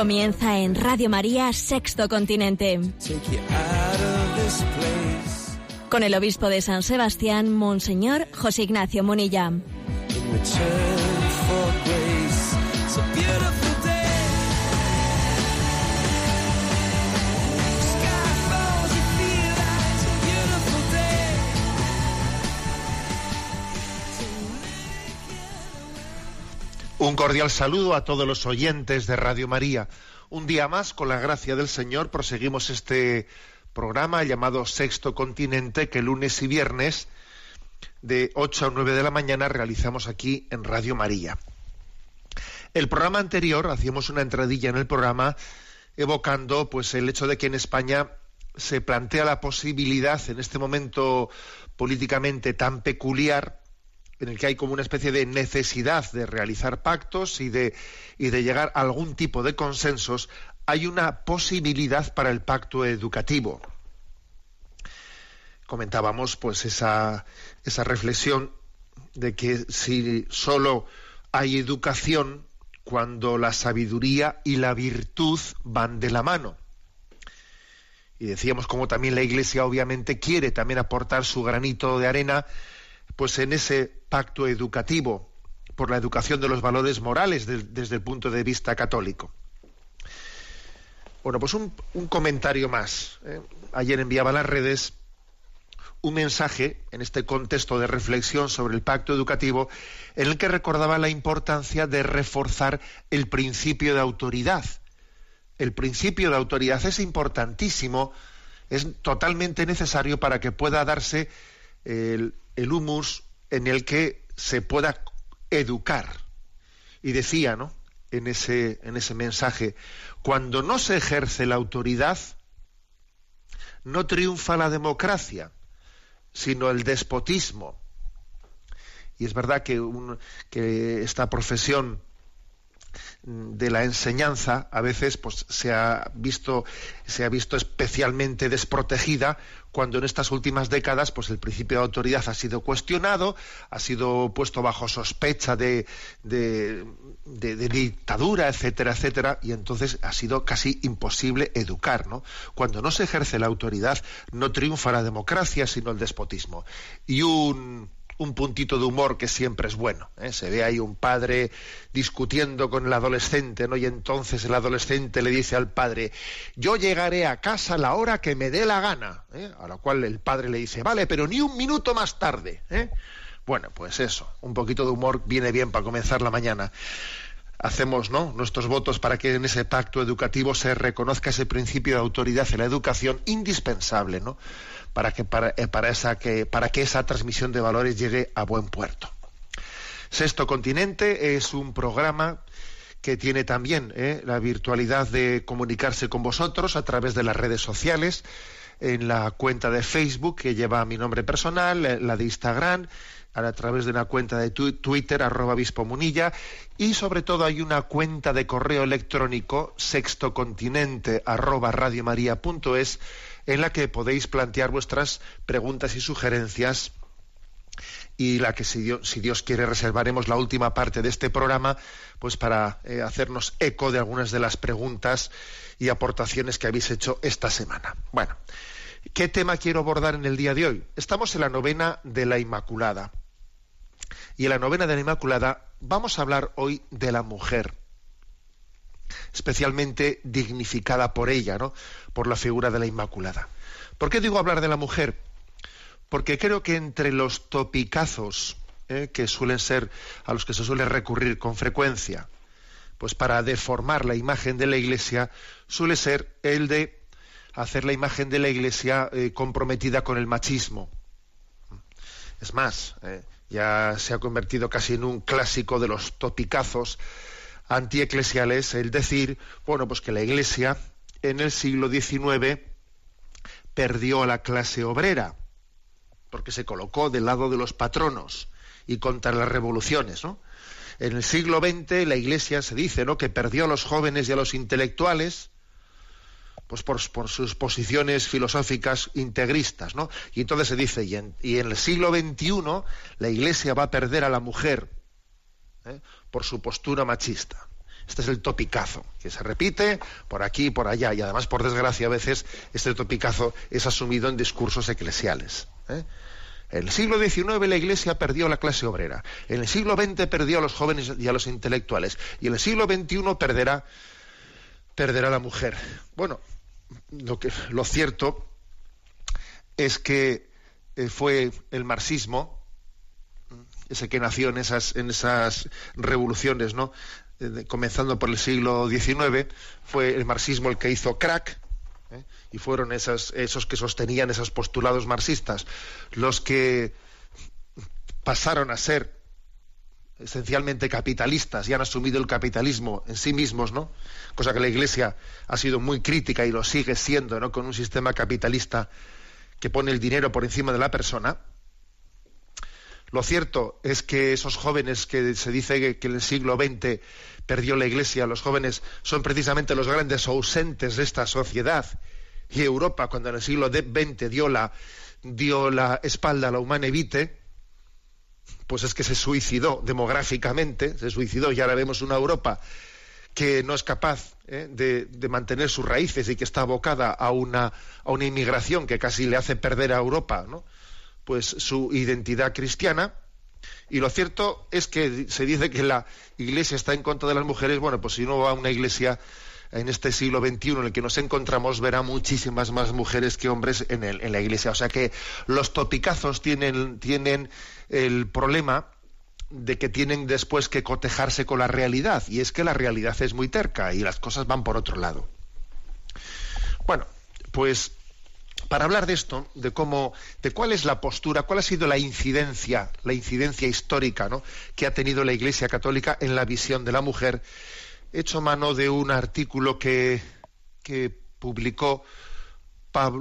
Comienza en Radio María Sexto Continente. Con el obispo de San Sebastián, Monseñor José Ignacio Munilla. Un cordial saludo a todos los oyentes de Radio María. Un día más, con la gracia del Señor, proseguimos este programa llamado Sexto Continente que lunes y viernes de 8 a 9 de la mañana realizamos aquí en Radio María. El programa anterior hacíamos una entradilla en el programa evocando pues el hecho de que en España se plantea la posibilidad en este momento políticamente tan peculiar en el que hay como una especie de necesidad de realizar pactos y de, y de llegar a algún tipo de consensos, hay una posibilidad para el pacto educativo. Comentábamos pues esa, esa reflexión de que si solo hay educación cuando la sabiduría y la virtud van de la mano. Y decíamos como también la Iglesia obviamente quiere también aportar su granito de arena pues en ese pacto educativo por la educación de los valores morales de- desde el punto de vista católico. Bueno, pues un, un comentario más. ¿eh? Ayer enviaba a las redes un mensaje en este contexto de reflexión sobre el pacto educativo en el que recordaba la importancia de reforzar el principio de autoridad. El principio de autoridad es importantísimo, es totalmente necesario para que pueda darse el, el humus en el que se pueda educar. Y decía, ¿no? En ese, en ese mensaje, cuando no se ejerce la autoridad, no triunfa la democracia, sino el despotismo. Y es verdad que, un- que esta profesión de la enseñanza a veces pues se ha visto se ha visto especialmente desprotegida cuando en estas últimas décadas pues el principio de autoridad ha sido cuestionado ha sido puesto bajo sospecha de, de, dictadura etcétera etcétera y entonces ha sido casi imposible educar no cuando no se ejerce la autoridad no triunfa la democracia sino el despotismo. Y un un puntito de humor que siempre es bueno. ¿eh? Se ve ahí un padre discutiendo con el adolescente, ¿no? Y entonces el adolescente le dice al padre, yo llegaré a casa a la hora que me dé la gana. ¿eh? A lo cual el padre le dice, vale, pero ni un minuto más tarde. ¿eh? Bueno, pues eso, un poquito de humor viene bien para comenzar la mañana. Hacemos ¿no? nuestros votos para que en ese pacto educativo se reconozca ese principio de autoridad en la educación indispensable, ¿no? para que para, eh, para esa que para que esa transmisión de valores llegue a buen puerto. Sexto Continente es un programa que tiene también eh, la virtualidad de comunicarse con vosotros a través de las redes sociales, en la cuenta de Facebook que lleva mi nombre personal, eh, la de Instagram, a través de una cuenta de Twitter, arroba obispo munilla, y sobre todo hay una cuenta de correo electrónico, sextocontinente, arroba radiomaria.es, en la que podéis plantear vuestras preguntas y sugerencias y la que si Dios, si Dios quiere reservaremos la última parte de este programa pues para eh, hacernos eco de algunas de las preguntas y aportaciones que habéis hecho esta semana. Bueno, ¿qué tema quiero abordar en el día de hoy? Estamos en la novena de la Inmaculada. Y en la novena de la Inmaculada vamos a hablar hoy de la mujer, especialmente dignificada por ella, ¿no? Por la figura de la Inmaculada. ¿Por qué digo hablar de la mujer? Porque creo que entre los topicazos ¿eh? que suelen ser a los que se suele recurrir con frecuencia, pues para deformar la imagen de la Iglesia, suele ser el de hacer la imagen de la Iglesia eh, comprometida con el machismo. Es más, eh, ya se ha convertido casi en un clásico de los topicazos antieclesiales el decir, bueno, pues que la Iglesia en el siglo XIX perdió a la clase obrera, porque se colocó del lado de los patronos y contra las revoluciones, ¿no? En el siglo XX la Iglesia se dice, ¿no? que perdió a los jóvenes y a los intelectuales, pues por, sus posiciones filosóficas integristas, ¿no? Y entonces se dice, y en, el siglo XXI la Iglesia va a perder a la mujer ¿eh? por su postura machista. Este es el topicazo, que se repite por aquí y por allá, y además, por desgracia, a veces este topicazo es asumido en discursos eclesiales. ¿eh? En el siglo XIX la Iglesia perdió a la clase obrera, en el siglo XX perdió a los jóvenes y a los intelectuales, y en el siglo XXI perderá, perderá a la mujer. Bueno, lo, que, lo cierto es que eh, fue el marxismo, ese que nació en esas, en esas revoluciones, ¿no? Eh, comenzando por el siglo XIX, fue el marxismo el que hizo crack, ¿eh? y fueron esos que sostenían esos postulados marxistas los que pasaron a ser esencialmente capitalistas y han asumido el capitalismo en sí mismos, ¿no? Cosa que la Iglesia ha sido muy crítica y lo sigue siendo, ¿no? Con un sistema capitalista que pone el dinero por encima de la persona. Lo cierto es que esos jóvenes que se dice que en el siglo XX perdió la Iglesia, los jóvenes son precisamente los grandes ausentes de esta sociedad. Y Europa, cuando en el siglo XX dio la, dio la espalda a la humana evite, pues es que se suicidó demográficamente, se suicidó y ahora vemos una Europa que no es capaz ¿eh? de, de, mantener sus raíces y que está abocada a una, a una inmigración que casi le hace perder a Europa, ¿no? pues su identidad cristiana. Y lo cierto es que se dice que la Iglesia está en contra de las mujeres. Bueno, pues si uno va a una iglesia en este siglo XXI en el que nos encontramos, verá muchísimas más mujeres que hombres en, la iglesia. O sea que los topicazos tienen, tienen el problema de que tienen después que cotejarse con la realidad. Y es que la realidad es muy terca y las cosas van por otro lado. Bueno, pues para hablar de esto, de cómo, de cuál es la postura, cuál ha sido la incidencia, la incidencia histórica ¿no? que ha tenido la Iglesia Católica en la visión de la mujer, hecho mano de un artículo que, publicó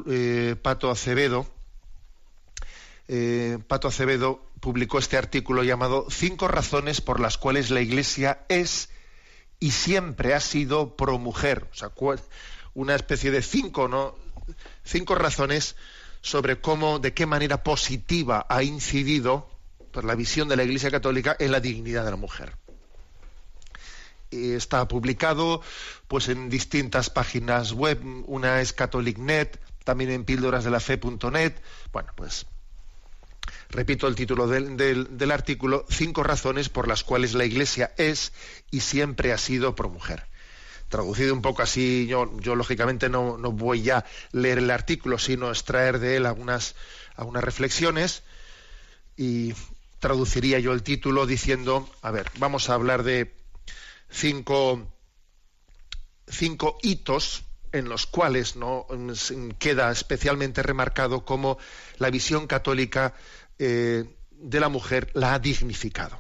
eh, Pato Acevedo. Eh, Pato Acevedo publicó este artículo llamado Cinco razones por las cuales la Iglesia es y siempre ha sido pro mujer. O sea, una especie de cinco, ¿no? cinco razones sobre cómo, de qué manera positiva ha incidido por la visión de la Iglesia Católica en la dignidad de la mujer. Está publicado pues en distintas páginas web, una es CatholicNet, también en píldorasdelafe.net. Bueno, pues repito el título del, del, artículo, cinco razones por las cuales la Iglesia es y siempre ha sido pro mujer traducido un poco así, yo, yo lógicamente no, no, voy a leer el artículo, sino extraer de él algunas, algunas reflexiones y traduciría yo el título diciendo, a ver, vamos a hablar de cinco, cinco hitos en los cuales no queda especialmente remarcado cómo la visión católica eh, de la mujer la ha dignificado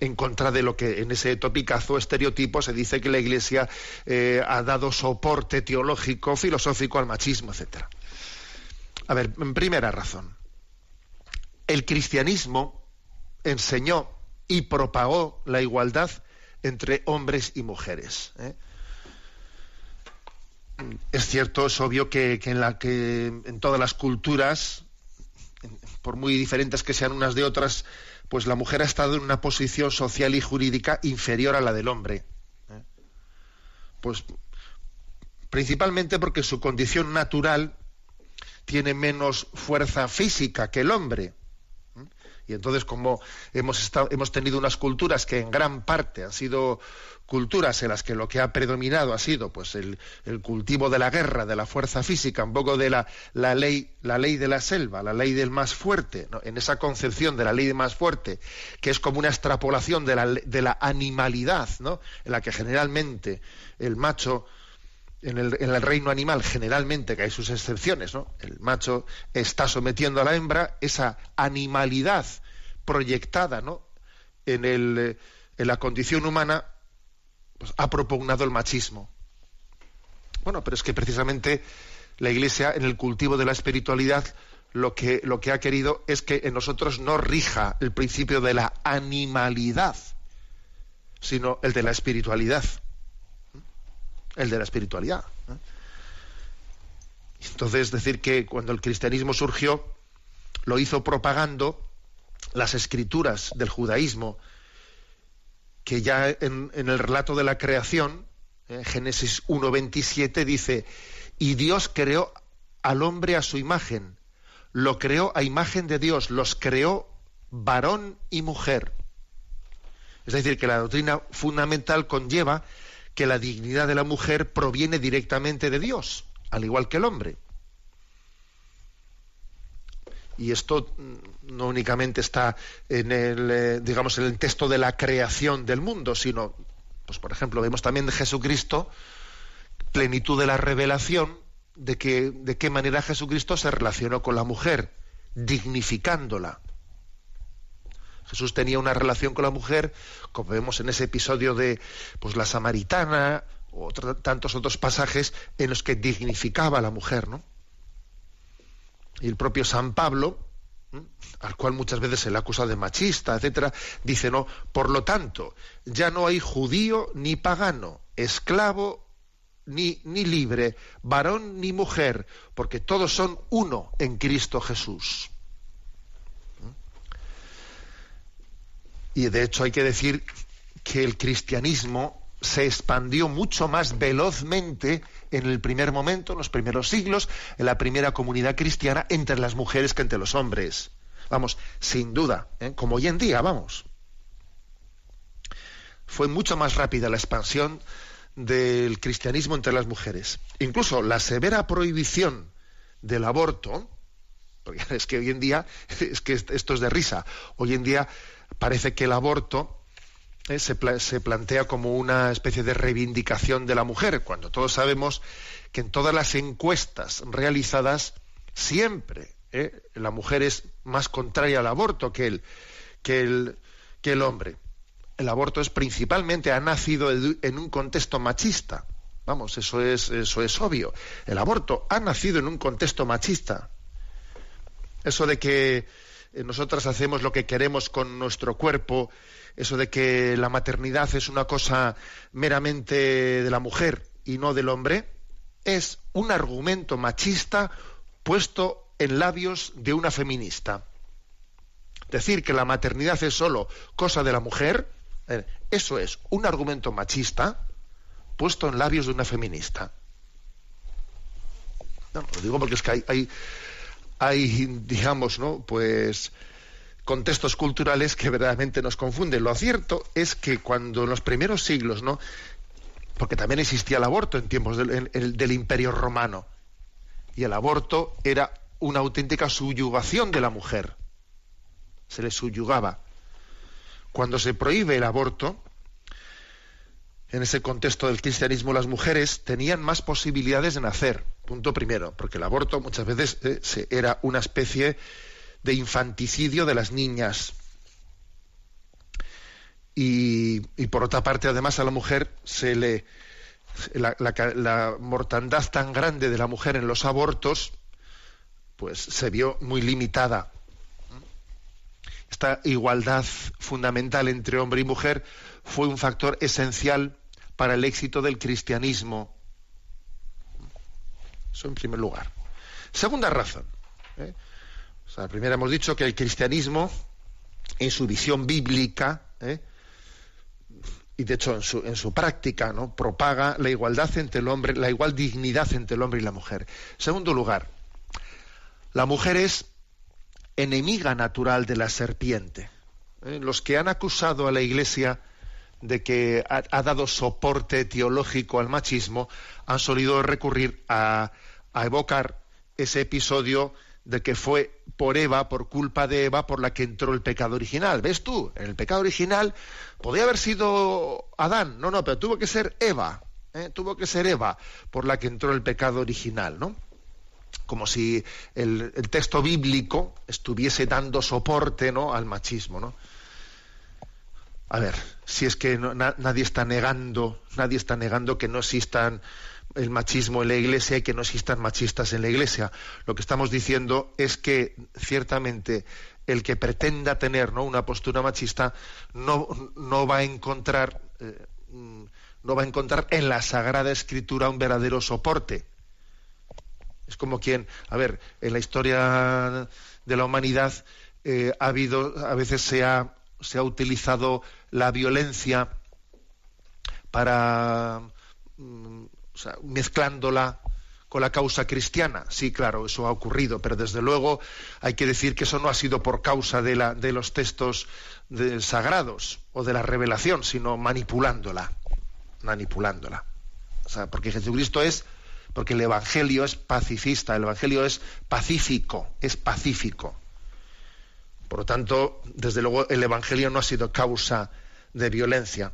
en contra de lo que en ese topicazo estereotipo se dice que la Iglesia eh, ha dado soporte teológico, filosófico al machismo, etc. A ver, en primera razón, el cristianismo enseñó y propagó la igualdad entre hombres y mujeres. ¿eh? Es cierto, es obvio que, en todas las culturas, por muy diferentes que sean unas de otras, pues la mujer ha estado en una posición social y jurídica inferior a la del hombre. ¿eh? Pues principalmente porque su condición natural tiene menos fuerza física que el hombre. Y entonces, como hemos, hemos tenido unas culturas que en gran parte han sido culturas en las que lo que ha predominado ha sido pues el, cultivo de la guerra, de la fuerza física, un poco de la, la, ley, la ley de la selva, la ley del más fuerte, en esa concepción de la ley del más fuerte, que es como una extrapolación de la, de la animalidad, ¿no? en la que generalmente el macho en el, en el, reino animal, generalmente, que hay sus excepciones. El macho está sometiendo a la hembra esa animalidad proyectada, ¿no? En, el, en la condición humana pues, ha propugnado el machismo. Bueno, pero es que precisamente la Iglesia en el cultivo de la espiritualidad lo que, lo que ha querido es que en nosotros no rija el principio de la animalidad, sino el de la espiritualidad. El de la espiritualidad. Entonces, decir que cuando el cristianismo surgió, lo hizo propagando las escrituras del judaísmo, que ya en, el relato de la creación, en Génesis 1.27 dice, y Dios creó al hombre a su imagen, lo creó a imagen de Dios, los creó varón y mujer. Es decir, que la doctrina fundamental conlleva que la dignidad de la mujer proviene directamente de Dios, al igual que el hombre. Y esto mm, no únicamente está en el, eh, digamos, en el texto de la creación del mundo, sino, pues por ejemplo, vemos también de Jesucristo, plenitud de la revelación, de, que, de qué manera Jesucristo se relacionó con la mujer, dignificándola. Jesús tenía una relación con la mujer, como vemos en ese episodio de pues, la samaritana, o tantos otros pasajes en los que dignificaba a la mujer, ¿no? Y el propio San Pablo, al cual muchas veces se le acusa de machista, etcétera, dice no, por lo tanto, ya no hay judío ni pagano, esclavo ni, ni libre, varón ni mujer, porque todos son uno en Cristo Jesús. Y de hecho hay que decir que el cristianismo se expandió mucho más velozmente en el primer momento, en los primeros siglos, en la primera comunidad cristiana, entre las mujeres que entre los hombres. Vamos, sin duda, ¿eh? como hoy en día, vamos. Fue mucho más rápida la expansión del cristianismo entre las mujeres. Incluso la severa prohibición del aborto, es que hoy en día, es que esto es de risa, hoy en día parece que el aborto eh, se, plantea como una especie de reivindicación de la mujer, cuando todos sabemos que en todas las encuestas realizadas siempre eh, la mujer es más contraria al aborto que el, que el, que el hombre. El aborto es principalmente, ha nacido en un contexto machista. Vamos, eso es, eso es obvio. El aborto ha nacido en un contexto machista. Eso de que eh, nosotras hacemos lo que queremos con nuestro cuerpo eso de que la maternidad es una cosa meramente de la mujer y no del hombre, es un argumento machista puesto en labios de una feminista. Decir que la maternidad es solo cosa de la mujer, eso es un argumento machista puesto en labios de una feminista. lo digo porque es que hay, hay, hay digamos, ¿no? Pues contextos culturales que verdaderamente nos confunden. Lo cierto es que cuando en los primeros siglos, ¿no? Porque también existía el aborto en tiempos del, del Imperio Romano. Y el aborto era una auténtica subyugación de la mujer. Se le subyugaba. Cuando se prohíbe el aborto, en ese contexto del cristianismo, las mujeres tenían más posibilidades de nacer. Punto primero, porque el aborto muchas veces eh, era una especie de infanticidio de las niñas. Y, por otra parte, además, a la mujer se le. La, mortandad tan grande de la mujer en los abortos, pues se vio muy limitada. Esta igualdad fundamental entre hombre y mujer fue un factor esencial para el éxito del cristianismo. Eso en primer lugar. Segunda razón. ¿eh? O sea, primero hemos dicho que el cristianismo, en su visión bíblica, ¿eh? y de hecho en su, en su, práctica, ¿no? propaga la igualdad entre el hombre, la igual dignidad entre el hombre y la mujer. Segundo lugar, la mujer es enemiga natural de la serpiente. ¿eh? Los que han acusado a la Iglesia de que ha, dado soporte teológico al machismo han solido recurrir a, a evocar ese episodio de que fue por Eva, por culpa de Eva, por la que entró el pecado original. ¿Ves tú? En el pecado original podía haber sido Adán, no, no, pero tuvo que ser Eva, ¿eh? tuvo que ser Eva por la que entró el pecado original, ¿no? Como si el, texto bíblico estuviese dando soporte, ¿no? Al machismo, ¿no? A ver, si es que nadie está negando, nadie está negando que no existan el machismo en la iglesia y que no existan machistas en la iglesia. Lo que estamos diciendo es que ciertamente el que pretenda tener ¿no? una postura machista no, no va a encontrar eh, no va a encontrar en la Sagrada Escritura un verdadero soporte. Es como quien, a ver, en la historia de la humanidad eh, ha habido, a veces se ha, se ha utilizado la violencia para mm, mezclándola con la causa cristiana. Sí, claro, eso ha ocurrido, pero desde luego hay que decir que eso no ha sido por causa de, la, de los textos sagrados o de la revelación, sino manipulándola, manipulándola. O sea, porque Jesucristo es, porque el Evangelio es pacifista, el Evangelio es pacífico, es pacífico. Por lo tanto, desde luego el Evangelio no ha sido causa de violencia.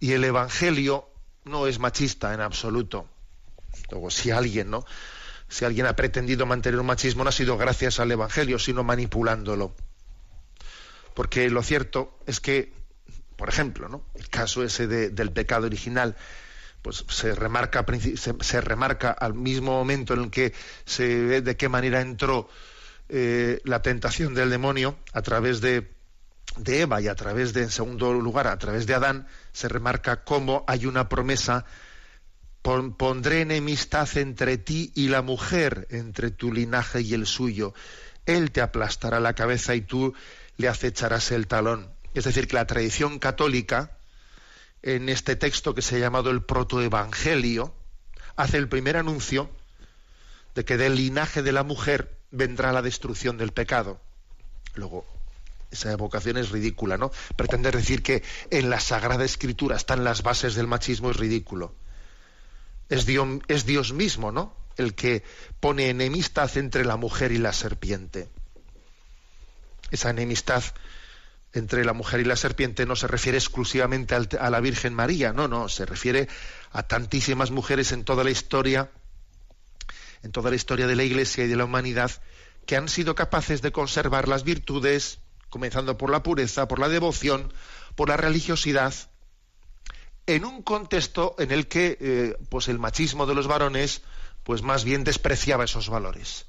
Y el Evangelio no es machista en absoluto. Luego, si alguien, ¿no? Si alguien ha pretendido mantener un machismo, no ha sido gracias al Evangelio, sino manipulándolo. Porque lo cierto es que, por ejemplo, ¿no? el caso ese del pecado original, pues se remarca, se, remarca al mismo momento en el que se ve de qué manera entró eh, la tentación del demonio a través de, de Eva y a través de, en segundo lugar, a través de Adán, se remarca cómo hay una promesa pondré enemistad entre ti y la mujer, entre tu linaje y el suyo. Él te aplastará la cabeza y tú le acecharás el talón. Es decir, que la tradición católica, en este texto que se ha llamado el protoevangelio, hace el primer anuncio de que del linaje de la mujer vendrá la destrucción del pecado. Luego, esa evocación es ridícula, ¿no? Pretender decir que en la Sagrada Escritura están las bases del machismo es ridículo. Es Dios, mismo, ¿no? El que pone enemistad entre la mujer y la serpiente. Esa enemistad entre la mujer y la serpiente no se refiere exclusivamente a la Virgen María, no, no, se refiere a tantísimas mujeres en toda la historia, en toda la historia de la Iglesia y de la humanidad, que han sido capaces de conservar las virtudes, comenzando por la pureza, por la devoción, por la religiosidad, en un contexto en el que eh, pues el machismo de los varones pues más bien despreciaba esos valores.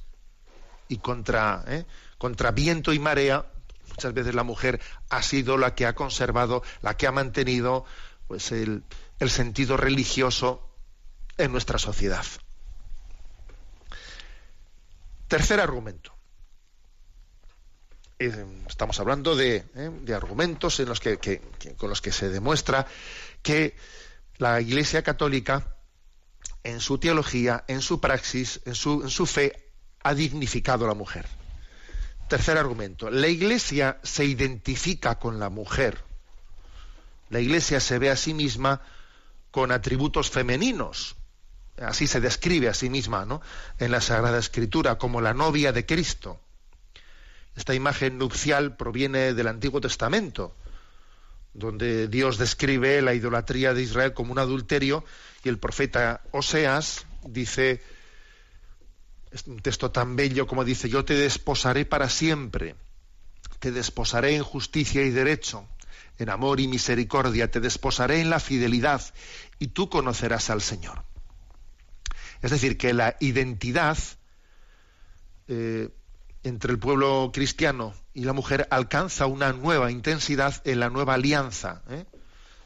Y contra eh, contra viento y marea muchas veces la mujer ha sido la que ha conservado la que ha mantenido pues el, el sentido religioso en nuestra sociedad tercer argumento eh, estamos hablando de, de argumentos en los que, con los que se demuestra que la Iglesia Católica, en su teología, en su praxis, en su fe, ha dignificado a la mujer. Tercer argumento, la Iglesia se identifica con la mujer. La Iglesia se ve a sí misma con atributos femeninos. Así se describe a sí misma ¿no? en la Sagrada Escritura, como la novia de Cristo. Esta imagen nupcial proviene del Antiguo Testamento donde Dios describe la idolatría de Israel como un adulterio y el profeta Oseas dice, es un texto tan bello como dice, yo te desposaré para siempre, te desposaré en justicia y derecho, en amor y misericordia, te desposaré en la fidelidad y tú conocerás al Señor. Es decir, que la identidad eh, entre el pueblo cristiano y la mujer alcanza una nueva intensidad en la nueva alianza, ¿eh?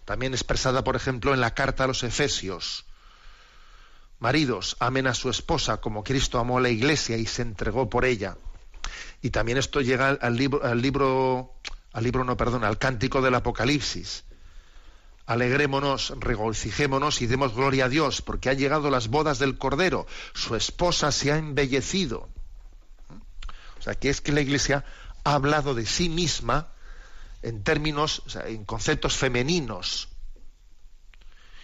también expresada, por ejemplo, en la carta a los Efesios. Maridos, amen a su esposa como Cristo amó a la iglesia y se entregó por ella. Y también esto llega al libro, al libro, al libro no, perdón, al cántico del Apocalipsis. Alegrémonos, regocijémonos y demos gloria a Dios, porque han llegado las bodas del Cordero. Su esposa se ha embellecido. O sea, que es que la Iglesia ha hablado de sí misma en términos, o sea, en conceptos femeninos.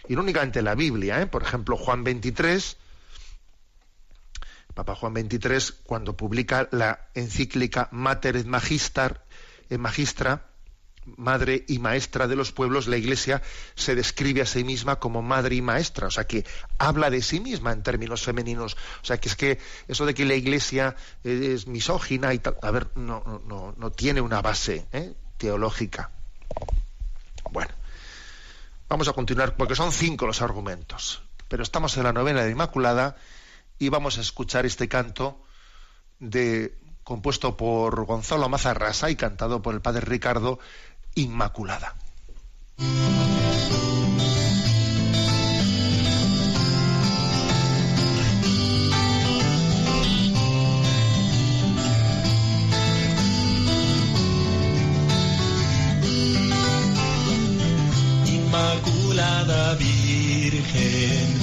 Y no únicamente la Biblia, ¿eh? por ejemplo, Juan 23, Papa Juan 23, cuando publica la encíclica Mater et Magistra, madre y maestra de los pueblos, la Iglesia se describe a sí misma como madre y maestra, o sea que habla de sí misma en términos femeninos, o sea que es que eso de que la Iglesia es misógina y tal, a ver, no, no, no tiene una base ¿eh? teológica. Bueno, vamos a continuar porque son cinco los argumentos. pero estamos en la novena de Inmaculada y vamos a escuchar este canto de compuesto por Gonzalo Mazarrasa y cantado por el padre Ricardo Inmaculada. Inmaculada Virgen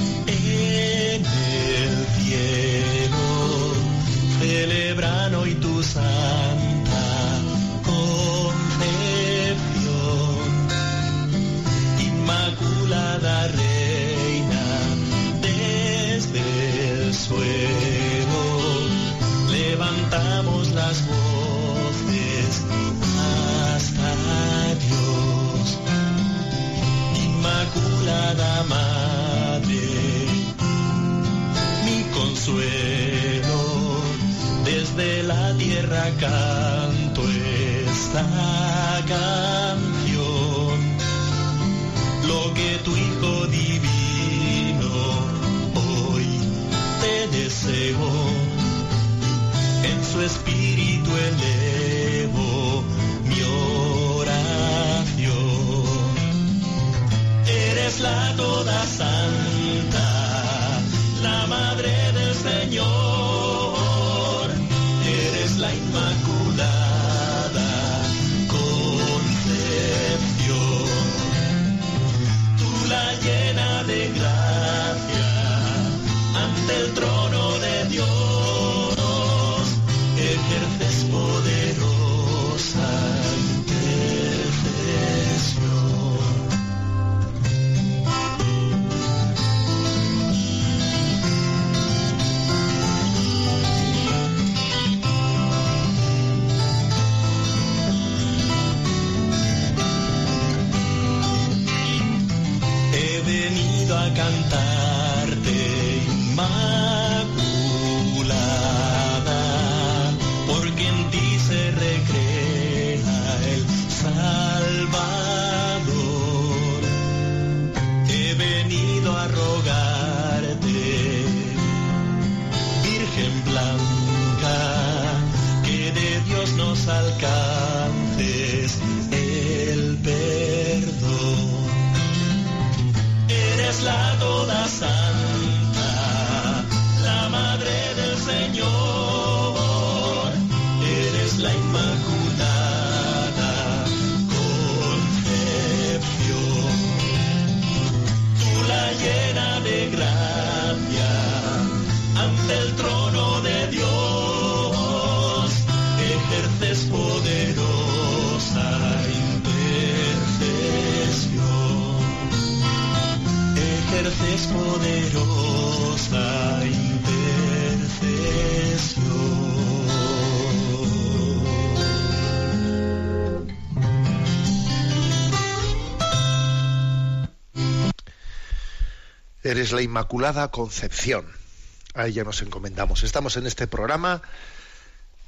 Eres la Inmaculada Concepción. A ella nos encomendamos. Estamos en este programa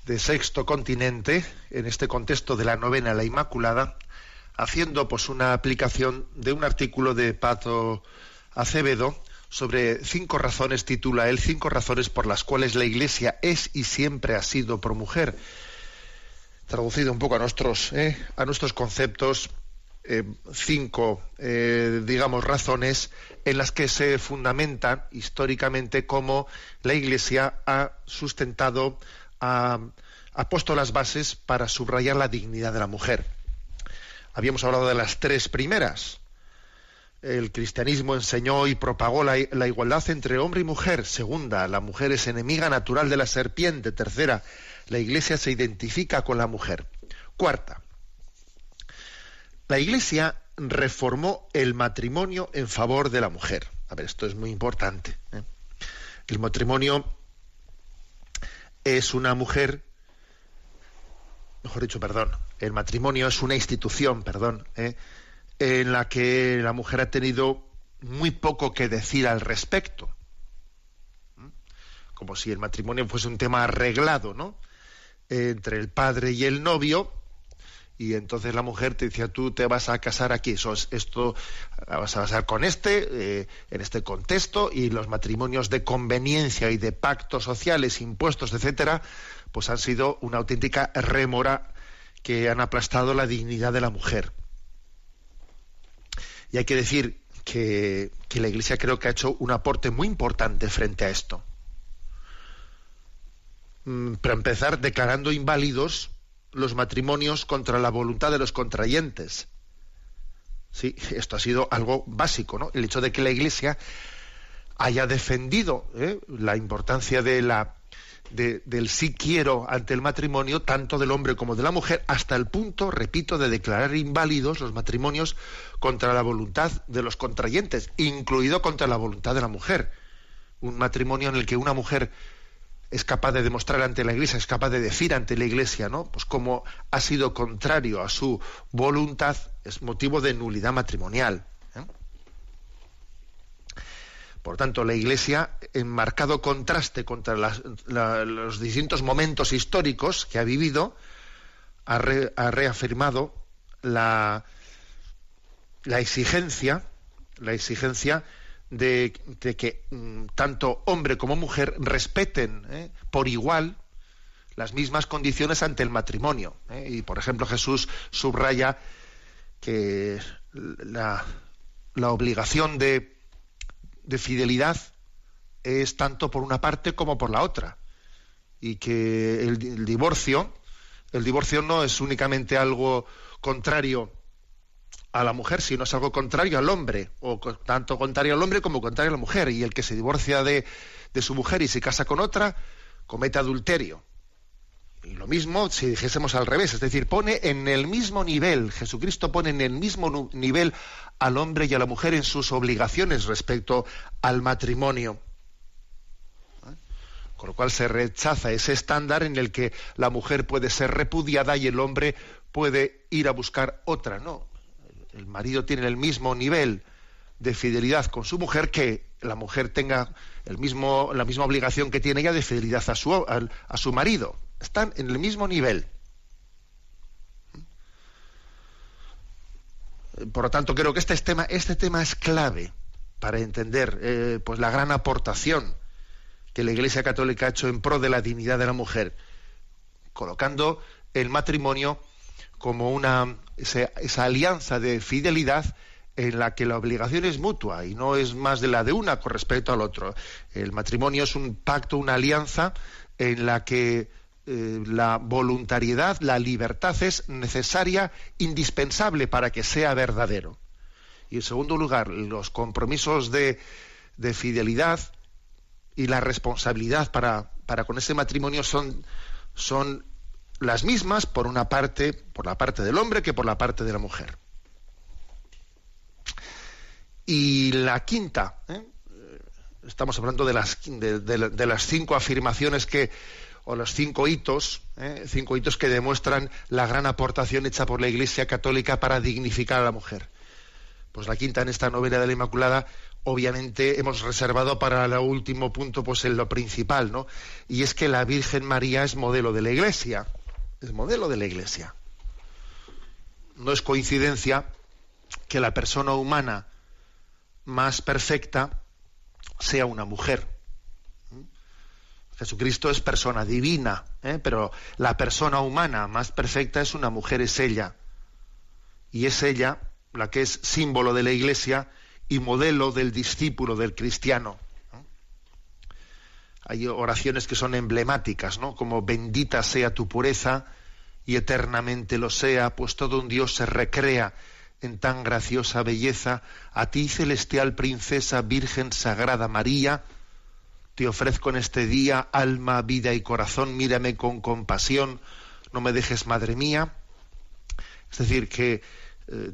de Sexto Continente, en este contexto de la novena La Inmaculada, haciendo pues una aplicación de un artículo de Pato Acevedo sobre cinco razones, titula él, cinco razones por las cuales la Iglesia es y siempre ha sido pro mujer. Traducido un poco a nuestros, eh, a nuestros conceptos, eh, cinco, eh, digamos, razones en las que se fundamentan históricamente cómo la Iglesia ha sustentado, ha, puesto las bases para subrayar la dignidad de la mujer. Habíamos hablado de las tres primeras. El cristianismo enseñó y propagó la, igualdad entre hombre y mujer. Segunda, la mujer es enemiga natural de la serpiente. Tercera, la iglesia se identifica con la mujer. Cuarta, la iglesia reformó el matrimonio en favor de la mujer. A ver, esto es muy importante. ¿eh? El matrimonio es una mujer, mejor dicho, perdón, el matrimonio es una institución, perdón, ¿eh? en la que la mujer ha tenido muy poco que decir al respecto. Como si el matrimonio fuese un tema arreglado, ¿no? Entre el padre y el novio, y entonces la mujer te decía tú te vas a casar aquí eso es, esto vas a casar con este eh, en este contexto y los matrimonios de conveniencia y de pactos sociales impuestos etcétera pues han sido una auténtica rémora que han aplastado la dignidad de la mujer. Y hay que decir que, que la iglesia creo que ha hecho un aporte muy importante frente a esto. Mm, para empezar declarando inválidos los matrimonios contra la voluntad de los contrayentes. Sí, esto ha sido algo básico, ¿no? El hecho de que la Iglesia haya defendido ¿eh? la importancia de la del sí quiero ante el matrimonio, tanto del hombre como de la mujer, hasta el punto, repito, de declarar inválidos los matrimonios contra la voluntad de los contrayentes, incluido contra la voluntad de la mujer. Un matrimonio en el que una mujer es capaz de demostrar ante la Iglesia, es capaz de decir ante la Iglesia, ¿no? Pues como ha sido contrario a su voluntad, es motivo de nulidad matrimonial. ¿eh? Por tanto, la Iglesia, en marcado contraste contra los distintos momentos históricos que ha vivido, ha, reafirmado la, la exigencia, la exigencia de, que mm, tanto hombre como mujer respeten ¿eh? por igual las mismas condiciones ante el matrimonio. ¿eh? Y, por ejemplo, Jesús subraya que la, obligación de, de, fidelidad es tanto por una parte como por la otra. Y que el divorcio, el divorcio no es únicamente algo contrario a la mujer, sino es algo contrario al hombre, o tanto contrario al hombre como contrario a la mujer. Y el que se divorcia de, de su mujer y se casa con otra, comete adulterio. Y lo mismo si dijésemos al revés, es decir, pone en el mismo nivel, Jesucristo pone en el mismo nivel al hombre y a la mujer en sus obligaciones respecto al matrimonio. ¿Eh? Con lo cual se rechaza ese estándar en el que la mujer puede ser repudiada y el hombre puede ir a buscar otra. No, el marido tiene el mismo nivel de fidelidad con su mujer que la mujer tenga el mismo, la misma obligación que tiene ella de fidelidad a su, a, su marido. Están en el mismo nivel. Por lo tanto, creo que este tema, este tema es clave para entender eh, pues la gran aportación que la Iglesia Católica ha hecho en pro de la dignidad de la mujer, colocando el matrimonio como una, esa, alianza de fidelidad en la que la obligación es mutua y no es más de la de una con respecto al otro. El matrimonio es un pacto, una alianza en la que eh, la voluntariedad, la libertad es necesaria, indispensable para que sea verdadero. Y en segundo lugar, los compromisos de, de fidelidad y la responsabilidad para, para con ese matrimonio son, son las mismas por una parte, por la parte del hombre que por la parte de la mujer. Y la quinta, ¿eh? estamos hablando de las, de, las cinco afirmaciones que, o los cinco hitos, ¿eh? cinco hitos que demuestran la gran aportación hecha por la Iglesia Católica para dignificar a la mujer. Pues la quinta en esta novela de la Inmaculada, obviamente hemos reservado para el último punto, pues en lo principal, ¿no? Y es que la Virgen María es modelo de la Iglesia es modelo de la Iglesia. No es coincidencia que la persona humana más perfecta sea una mujer. Jesucristo es persona divina, ¿eh? pero la persona humana más perfecta es una mujer, es ella. Y es ella la que es símbolo de la Iglesia y modelo del discípulo del cristiano. Hay oraciones que son emblemáticas, ¿no? Como bendita sea tu pureza y eternamente lo sea, pues todo un Dios se recrea en tan graciosa belleza. A ti, celestial princesa, Virgen Sagrada María, te ofrezco en este día alma, vida y corazón, mírame con compasión, no me dejes, madre mía. Es decir, que eh,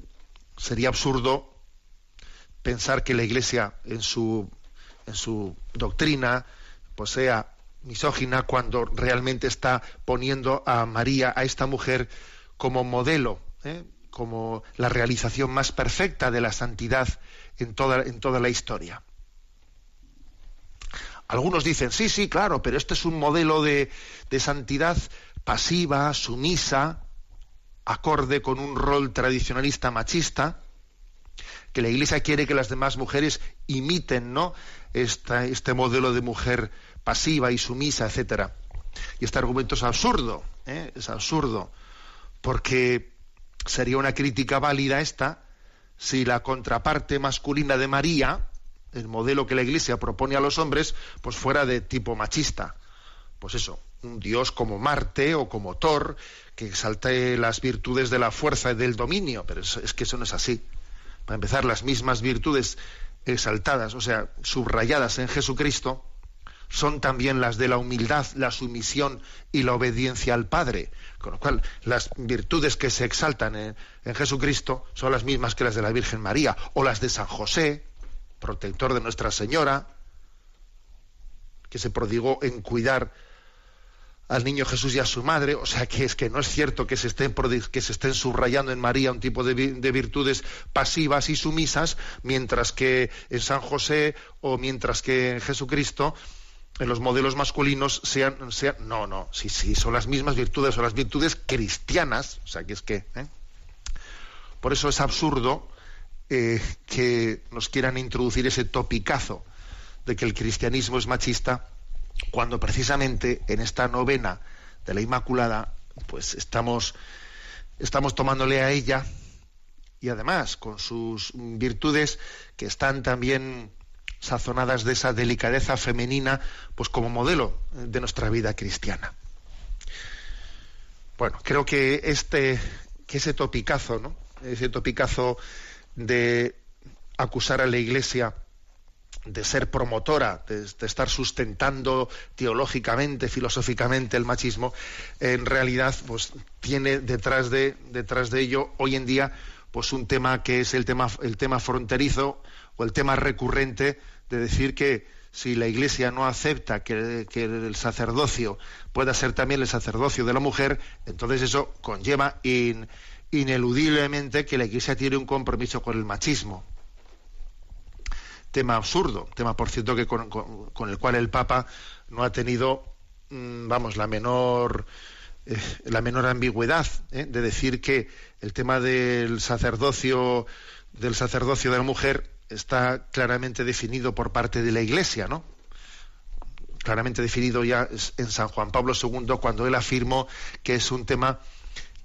sería absurdo pensar que la Iglesia en su, en su doctrina pues sea misógina cuando realmente está poniendo a María, a esta mujer, como modelo, ¿eh? como la realización más perfecta de la santidad en toda, en toda la historia. Algunos dicen, sí, sí, claro, pero este es un modelo de, de santidad pasiva, sumisa, acorde con un rol tradicionalista machista, que la Iglesia quiere que las demás mujeres imiten, ¿no? Este modelo de mujer pasiva y sumisa, etcétera. Y este argumento es absurdo, ¿eh? es absurdo, porque sería una crítica válida esta si la contraparte masculina de María, el modelo que la Iglesia propone a los hombres, pues fuera de tipo machista. Pues eso, un dios como Marte o como Thor, que exalte las virtudes de la fuerza y del dominio, pero es, que eso no es así. Para empezar, las mismas virtudes exaltadas, o sea, subrayadas en Jesucristo, son también las de la humildad, la sumisión y la obediencia al Padre. Con lo cual, las virtudes que se exaltan en, en, Jesucristo son las mismas que las de la Virgen María, o las de San José, protector de Nuestra Señora, que se prodigó en cuidar al niño Jesús y a su madre, o sea que es que no es cierto que se estén, que se estén subrayando en María un tipo de, virtudes pasivas y sumisas, mientras que en San José o mientras que en Jesucristo en los modelos masculinos sean, sean no, no, sí, sí, son las mismas virtudes, son las virtudes cristianas, o sea que es que, ¿eh? por eso es absurdo eh, que nos quieran introducir ese topicazo de que el cristianismo es machista cuando precisamente en esta novena de la Inmaculada, pues estamos, estamos tomándole a ella y además con sus virtudes que están también sazonadas de esa delicadeza femenina, pues como modelo de nuestra vida cristiana. Bueno, creo que este, que ese topicazo, ¿no? Ese topicazo de acusar a la Iglesia de ser promotora, de, estar sustentando teológicamente, filosóficamente el machismo, en realidad pues tiene detrás de, detrás de ello hoy en día pues un tema que es el tema, el tema fronterizo o el tema recurrente de decir que si la Iglesia no acepta que, el sacerdocio pueda ser también el sacerdocio de la mujer, entonces eso conlleva ineludiblemente que la Iglesia tiene un compromiso con el machismo tema absurdo, tema por cierto que con, el cual el Papa no ha tenido, mm, vamos, la menor eh, la menor ambigüedad ¿eh? de decir que el tema del sacerdocio del sacerdocio de la mujer está claramente definido por parte de la Iglesia, ¿no? Claramente definido ya en San Juan Pablo II cuando él afirmó que es un tema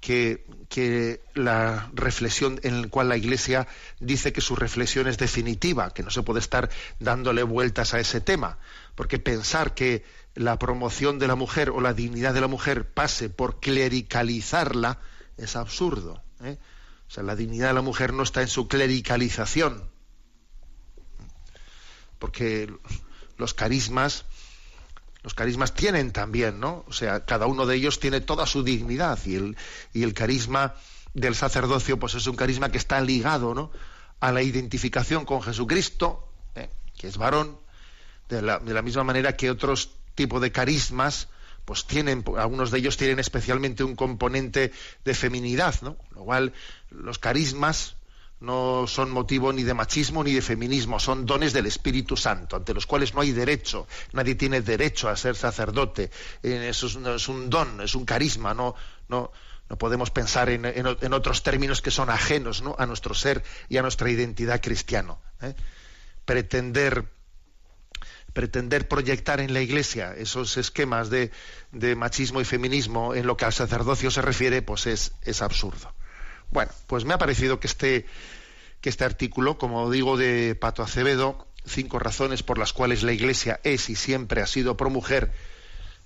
que, la reflexión en la cual la Iglesia dice que su reflexión es definitiva, que no se puede estar dándole vueltas a ese tema, porque pensar que la promoción de la mujer o la dignidad de la mujer pase por clericalizarla es absurdo. ¿eh? O sea, la dignidad de la mujer no está en su clericalización, porque los carismas los carismas tienen también, ¿no? O sea, cada uno de ellos tiene toda su dignidad y el, y el carisma del sacerdocio, pues es un carisma que está ligado, ¿no? A la identificación con Jesucristo, ¿eh? que es varón, de la, de la misma manera que otros tipos de carismas, pues tienen, algunos de ellos tienen especialmente un componente de feminidad, ¿no? Lo cual los carismas no son motivo ni de machismo ni de feminismo, son dones del Espíritu Santo, ante los cuales no hay derecho, nadie tiene derecho a ser sacerdote, eh, eso es, un don, es un carisma, no, no, no podemos pensar en, otros términos que son ajenos a nuestro ser y a nuestra identidad cristiano. ¿eh? Pretender pretender proyectar en la Iglesia esos esquemas de, de, machismo y feminismo en lo que al sacerdocio se refiere, pues es, es absurdo. Bueno, pues me ha parecido que este, que este artículo, como digo, de Pato Acevedo, cinco razones por las cuales la Iglesia es y siempre ha sido pro mujer,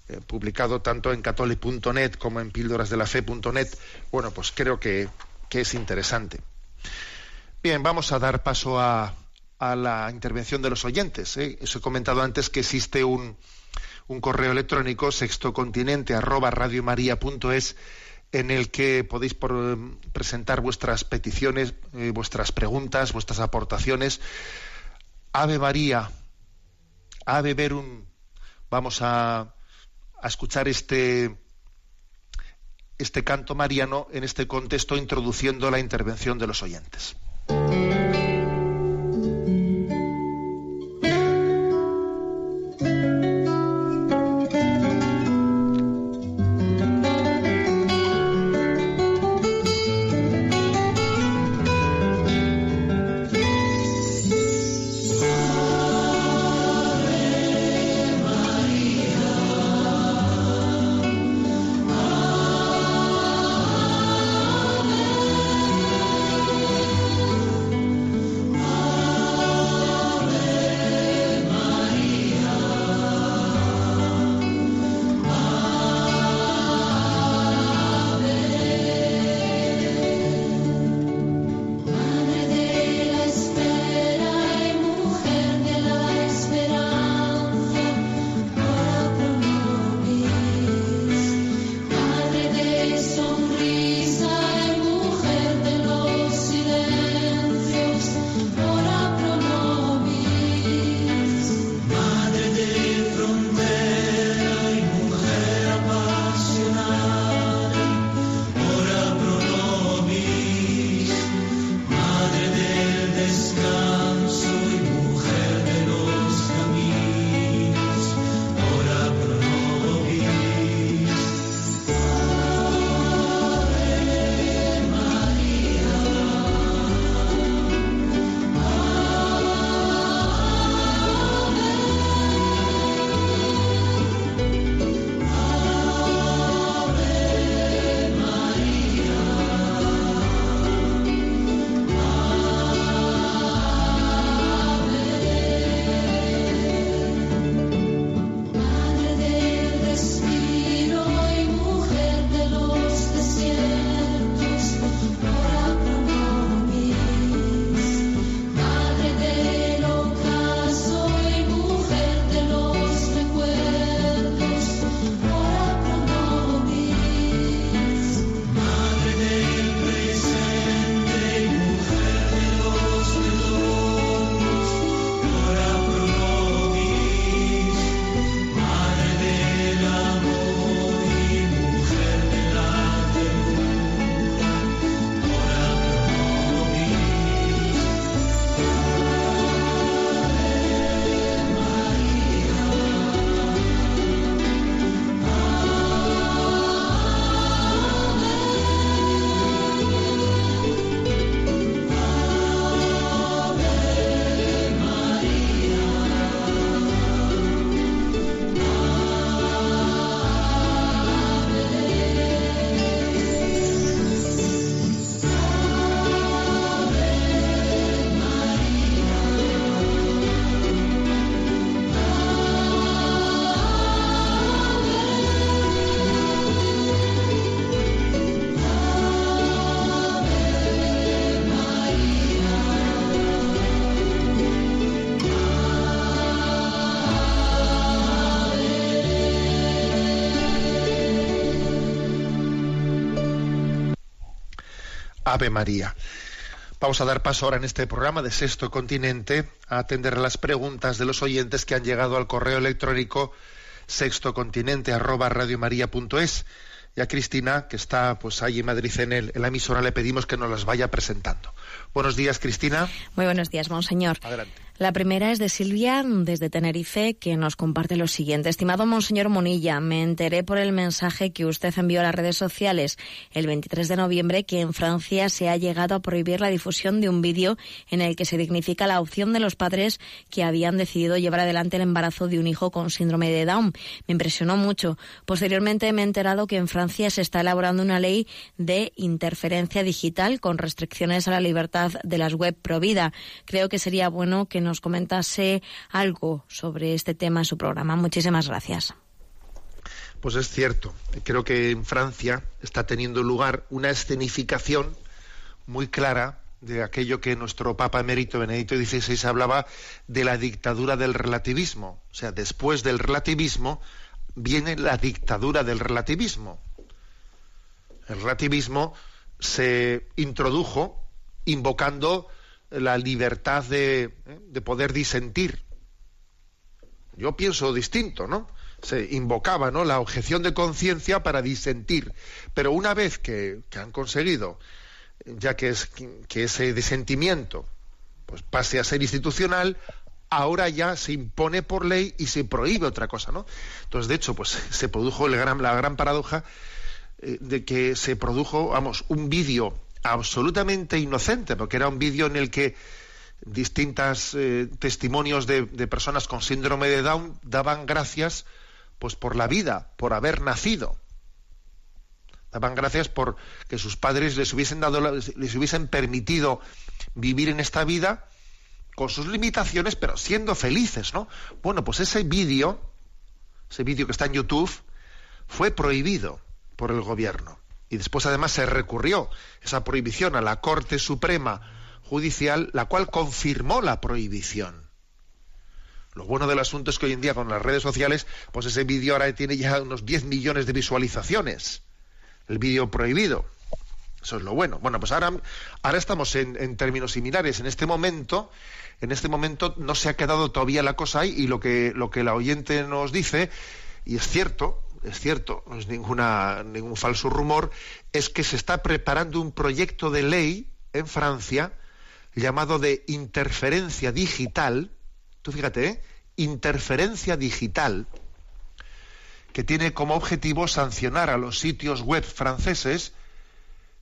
eh, publicado tanto en catholic.net como en píldorasdelafe.net, bueno, pues creo que, es interesante. Bien, vamos a dar paso a, a la intervención de los oyentes. ¿eh? Os he comentado antes que existe un, un correo electrónico sextocontinente arroba en el que podéis presentar vuestras peticiones, eh, vuestras preguntas, vuestras aportaciones. Ave María, Ave Verum, vamos a, a escuchar este, este canto mariano en este contexto introduciendo la intervención de los oyentes. Ave María. Vamos a dar paso ahora en este programa de Sexto Continente a atender a las preguntas de los oyentes que han llegado al correo electrónico sextocontinente@radiomaria.es. Y a Cristina, que está pues ahí en Madrid en, el, en la emisora, le pedimos que nos las vaya presentando. Buenos días, Cristina. Muy buenos días, monseñor. Adelante. La primera es de Silvia, desde Tenerife, que nos comparte lo siguiente. Estimado Monseñor Monilla, me enteré por el mensaje que usted envió a las redes sociales el 23 de noviembre que en Francia se ha llegado a prohibir la difusión de un vídeo en el que se dignifica la opción de los padres que habían decidido llevar adelante el embarazo de un hijo con síndrome de Down. Me impresionó mucho. Posteriormente me he enterado que en Francia se está elaborando una ley de interferencia digital con restricciones a la libertad de las web pro vida. Creo que sería bueno que nos comentase algo sobre este tema en su programa. Muchísimas gracias. Pues es cierto. Creo que en Francia está teniendo lugar una escenificación muy clara de aquello que nuestro Papa emérito Benedicto XVI hablaba de la dictadura del relativismo. O sea, después del relativismo viene la dictadura del relativismo. El relativismo se introdujo invocando la libertad de, ¿eh? de poder disentir. Yo pienso distinto, ¿no? Se invocaba ¿no? la objeción de conciencia para disentir. Pero una vez que, que han conseguido, ya que, es, que ese disentimiento pues, pase a ser institucional, ahora ya se impone por ley y se prohíbe otra cosa, ¿no? Entonces, de hecho, pues se produjo el gran, la gran paradoja eh, de que se produjo, vamos, un vídeo absolutamente inocente, porque era un vídeo en el que distintas eh, testimonios de, de, personas con síndrome de Down daban gracias pues por la vida, por haber nacido. Daban gracias por que sus padres les hubiesen dado les hubiesen permitido vivir en esta vida con sus limitaciones, pero siendo felices, ¿no? Bueno, pues ese vídeo, ese vídeo que está en YouTube, fue prohibido por el gobierno. Y después además se recurrió esa prohibición a la Corte Suprema Judicial, la cual confirmó la prohibición. Lo bueno del asunto es que hoy en día con las redes sociales, pues ese vídeo ahora tiene ya unos 10 millones de visualizaciones. El vídeo prohibido. Eso es lo bueno. Bueno, pues ahora, ahora estamos en, en, términos similares. En este momento, en este momento no se ha quedado todavía la cosa ahí y lo que, lo que la oyente nos dice, y es cierto, es cierto, no es ninguna, ningún falso rumor, es que se está preparando un proyecto de ley en Francia llamado de interferencia digital, tú fíjate, ¿eh? interferencia digital, que tiene como objetivo sancionar a los sitios web franceses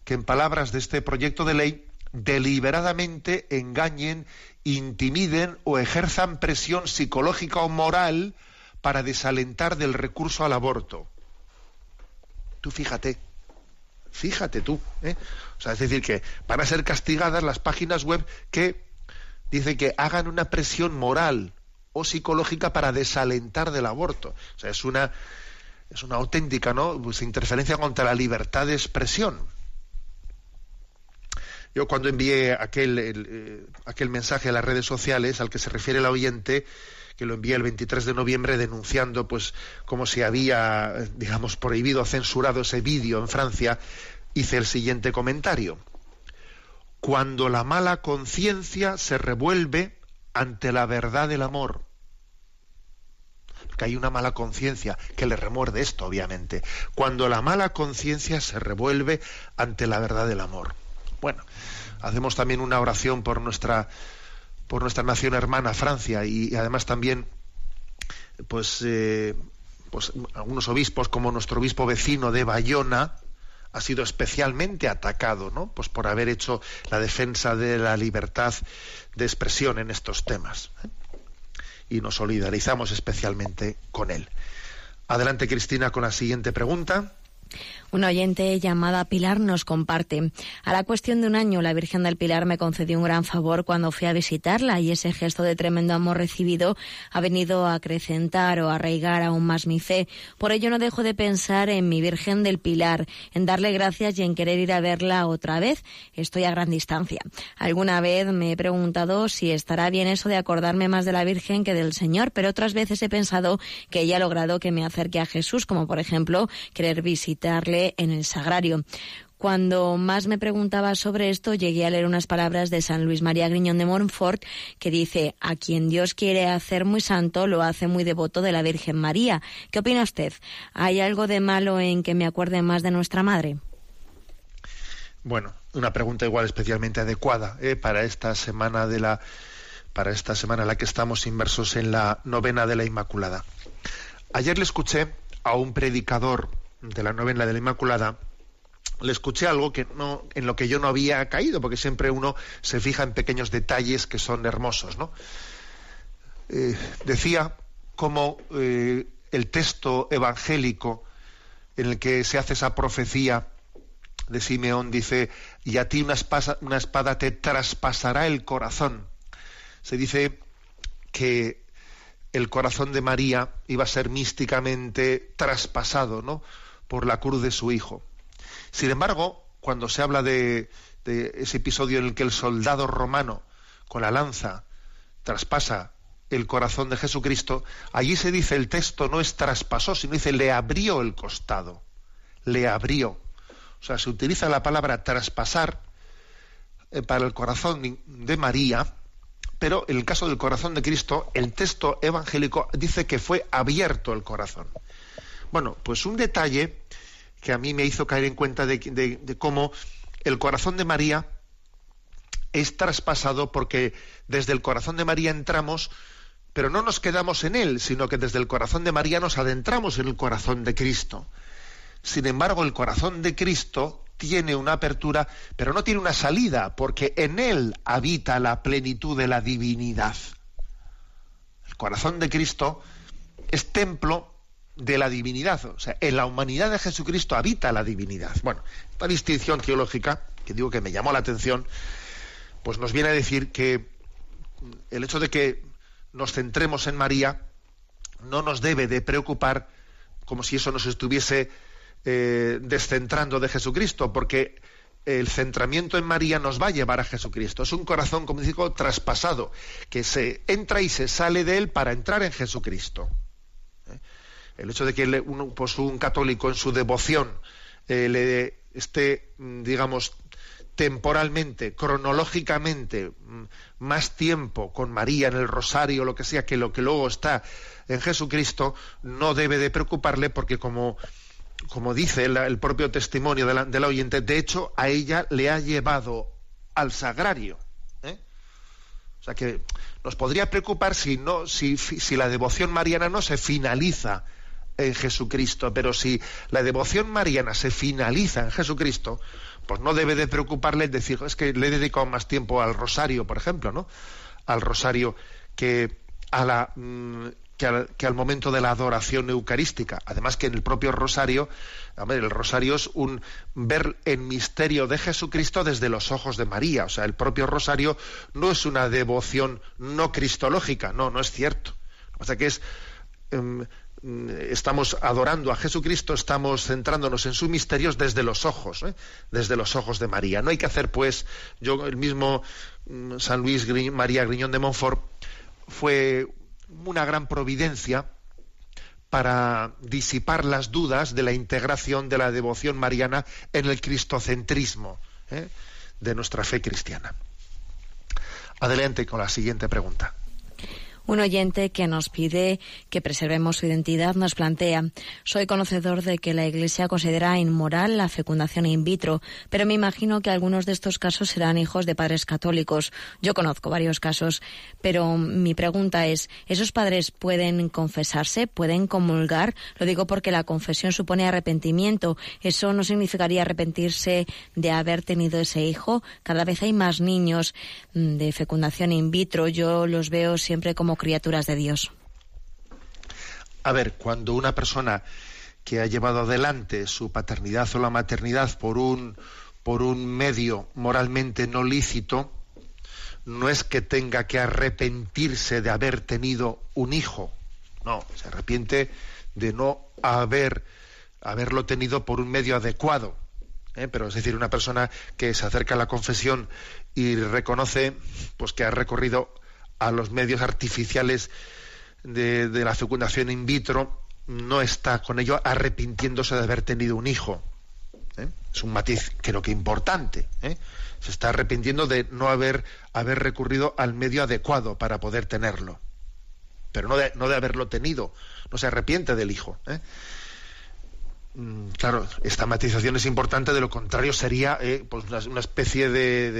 que en palabras de este proyecto de ley deliberadamente engañen, intimiden o ejerzan presión psicológica o moral para desalentar del recurso al aborto. Tú fíjate, fíjate tú. ¿eh? O sea, es decir, que van a ser castigadas las páginas web que dicen que hagan una presión moral o psicológica para desalentar del aborto. O sea, es una, es una auténtica ¿no? Pues interferencia contra la libertad de expresión. Yo cuando envié aquel, el, eh, aquel mensaje a las redes sociales al que se refiere el oyente, que lo envié el 23 de noviembre denunciando pues como se había digamos prohibido censurado ese vídeo en Francia hice el siguiente comentario. Cuando la mala conciencia se revuelve ante la verdad del amor. Porque hay una mala conciencia que le remuerde esto obviamente. Cuando la mala conciencia se revuelve ante la verdad del amor. Bueno hacemos también una oración por nuestra por nuestra nación hermana Francia y, además también pues, eh, pues algunos obispos como nuestro obispo vecino de Bayona ha sido especialmente atacado ¿no? pues por haber hecho la defensa de la libertad de expresión en estos temas ¿eh? y nos solidarizamos especialmente con él adelante Cristina con la siguiente pregunta una oyente llamada Pilar nos comparte. A la cuestión de un año, la Virgen del Pilar me concedió un gran favor cuando fui a visitarla y ese gesto de tremendo amor recibido ha venido a acrecentar o arraigar aún más mi fe. Por ello no dejo de pensar en mi Virgen del Pilar, en darle gracias y en querer ir a verla otra vez. Estoy a gran distancia. Alguna vez me he preguntado si estará bien eso de acordarme más de la Virgen que del Señor, pero otras veces he pensado que ella ha logrado que me acerque a Jesús, como por ejemplo querer en el sagrario. Cuando más me preguntaba sobre esto, llegué a leer unas palabras de San Luis María Griñón de Montfort que dice, a quien Dios quiere hacer muy santo, lo hace muy devoto de la Virgen María. ¿Qué opina usted? ¿Hay algo de malo en que me acuerde más de nuestra Madre? Bueno, una pregunta igual especialmente adecuada ¿eh? para esta semana de la para esta semana en la que estamos inmersos en la novena de la Inmaculada. Ayer le escuché a un predicador de la novena de la Inmaculada, le escuché algo que no, en lo que yo no había caído, porque siempre uno se fija en pequeños detalles que son hermosos, ¿no? Eh, decía cómo eh, el texto evangélico en el que se hace esa profecía de Simeón dice, y a ti una espada, una espada te traspasará el corazón. Se dice que el corazón de María iba a ser místicamente traspasado, ¿no? Por la cruz de su hijo. Sin embargo, cuando se habla de, de ese episodio en el que el soldado romano con la lanza traspasa el corazón de Jesucristo, allí se dice el texto no es traspasó, sino dice le abrió el costado, le abrió. O sea, se utiliza la palabra traspasar eh, para el corazón de María, pero en el caso del corazón de Cristo, el texto evangélico dice que fue abierto el corazón. Bueno, pues un detalle que a mí me hizo caer en cuenta de, de cómo el corazón de María es traspasado porque desde el corazón de María entramos, pero no nos quedamos en él, sino que desde el corazón de María nos adentramos en el corazón de Cristo. Sin embargo, el corazón de Cristo tiene una apertura, pero no tiene una salida, porque en él habita la plenitud de la divinidad. El corazón de Cristo es templo de la divinidad, o sea, en la humanidad de Jesucristo habita la divinidad. Bueno, esta distinción teológica, que digo que me llamó la atención, pues nos viene a decir que el hecho de que nos centremos en María no nos debe de preocupar como si eso nos estuviese eh, descentrando de Jesucristo, porque el centramiento en María nos va a llevar a Jesucristo. Es un corazón, como digo, traspasado, que se entra y se sale de él para entrar en Jesucristo. El hecho de que un, pues un católico en su devoción eh, le esté, mm, digamos, temporalmente, cronológicamente, mm, más tiempo con María en el rosario, lo que sea, que lo que luego está en Jesucristo, no debe de preocuparle porque como como dice el, propio testimonio de la, oyente, de hecho a ella le ha llevado al sagrario. ¿eh? O sea que nos podría preocupar si, no, si, si la devoción mariana no se finaliza en Jesucristo, pero si la devoción mariana se finaliza en Jesucristo, pues no debe de preocuparle decir, es que le he dedicado más tiempo al rosario, por ejemplo, ¿no? Al rosario que a la mm, que al, momento de la adoración eucarística. Además que en el propio rosario, el rosario es un ver el misterio de Jesucristo desde los ojos de María. O sea, el propio rosario no es una devoción no cristológica, no, no es cierto. O sea que es em, estamos adorando a Jesucristo, estamos centrándonos en sus misterios desde los ojos, ¿eh? desde los ojos de María. No hay que hacer, pues, yo el mismo mm, San Luis María Griñón de Montfort fue una gran providencia para disipar las dudas de la integración de la devoción mariana en el cristocentrismo ¿eh? de nuestra fe cristiana. Adelante con la siguiente pregunta. Un oyente que nos pide que preservemos su identidad nos plantea, soy conocedor de que la Iglesia considera inmoral la fecundación in vitro, pero me imagino que algunos de estos casos serán hijos de padres católicos. Yo conozco varios casos, pero mi pregunta es, ¿esos padres pueden confesarse? ¿Pueden comulgar? Lo digo porque la confesión supone arrepentimiento. ¿Eso no significaría arrepentirse de haber tenido ese hijo? Cada vez hay más niños mm, de fecundación in vitro. Yo los veo siempre como criaturas de Dios? A ver, cuando una persona que ha llevado adelante su paternidad o la maternidad por un, por un medio moralmente no lícito, no es que tenga que arrepentirse de haber tenido un hijo, no, se arrepiente de no haber haberlo tenido por un medio adecuado. ¿eh? Pero es decir, una persona que se acerca a la confesión y reconoce pues que ha recorrido a los medios artificiales de, la fecundación in vitro, no está con ello arrepintiéndose de haber tenido un hijo. ¿eh? Es un matiz creo que importante. ¿eh? Se está arrepintiendo de no haber, haber recurrido al medio adecuado para poder tenerlo. Pero no de, no de haberlo tenido. No se arrepiente del hijo. ¿eh? Mm, Claro, esta matización es importante, de lo contrario sería eh, pues una, especie de-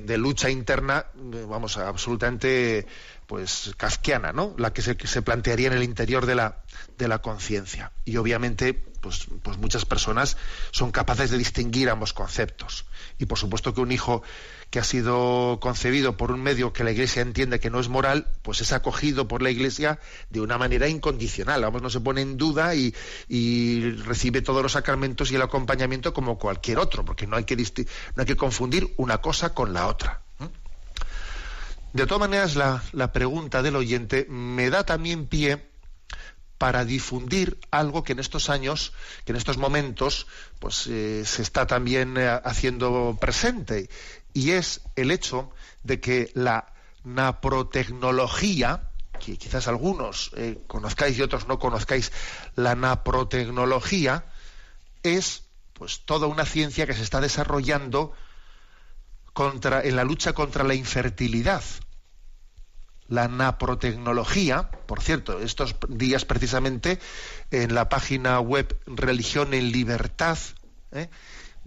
de lucha interna, eh, vamos, absolutamente pues kafkiana, ¿no? La que se, que se plantearía en el interior de la, de la conciencia. Y obviamente, pues, pues muchas personas son capaces de distinguir ambos conceptos. Y por supuesto que un hijo que ha sido concebido por un medio que la Iglesia entiende que no es moral, pues es acogido por la Iglesia de una manera incondicional. Vamos, no se pone en duda y, y recibe todos los sacramentos y el acompañamiento como cualquier otro, porque no hay que, no hay que confundir una cosa con la otra. De todas maneras, la, la pregunta del oyente me da también pie para difundir algo que en estos años, que en estos momentos, pues eh, se está también eh, haciendo presente, y es el hecho de que la naprotecnología, que quizás algunos eh, conozcáis y otros no conozcáis, la naprotecnología es pues toda una ciencia que se está desarrollando contra, en la lucha contra la infertilidad la naprotecnología, por cierto, estos días precisamente en la página web Religión en Libertad, ¿eh?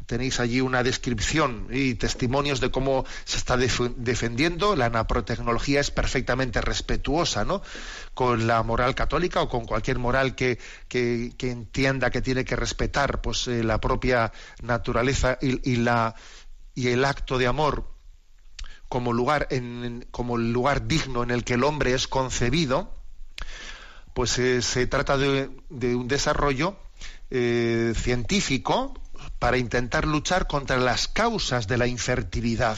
tenéis allí una descripción y testimonios de cómo se está def- defendiendo. La naprotecnología es perfectamente respetuosa ¿no? con la moral católica o con cualquier moral que entienda que tiene que respetar pues, eh, la propia naturaleza y, y la, y el acto de amor como lugar como el lugar digno en el que el hombre es concebido, pues eh, se trata de, de un desarrollo eh, científico para intentar luchar contra las causas de la infertilidad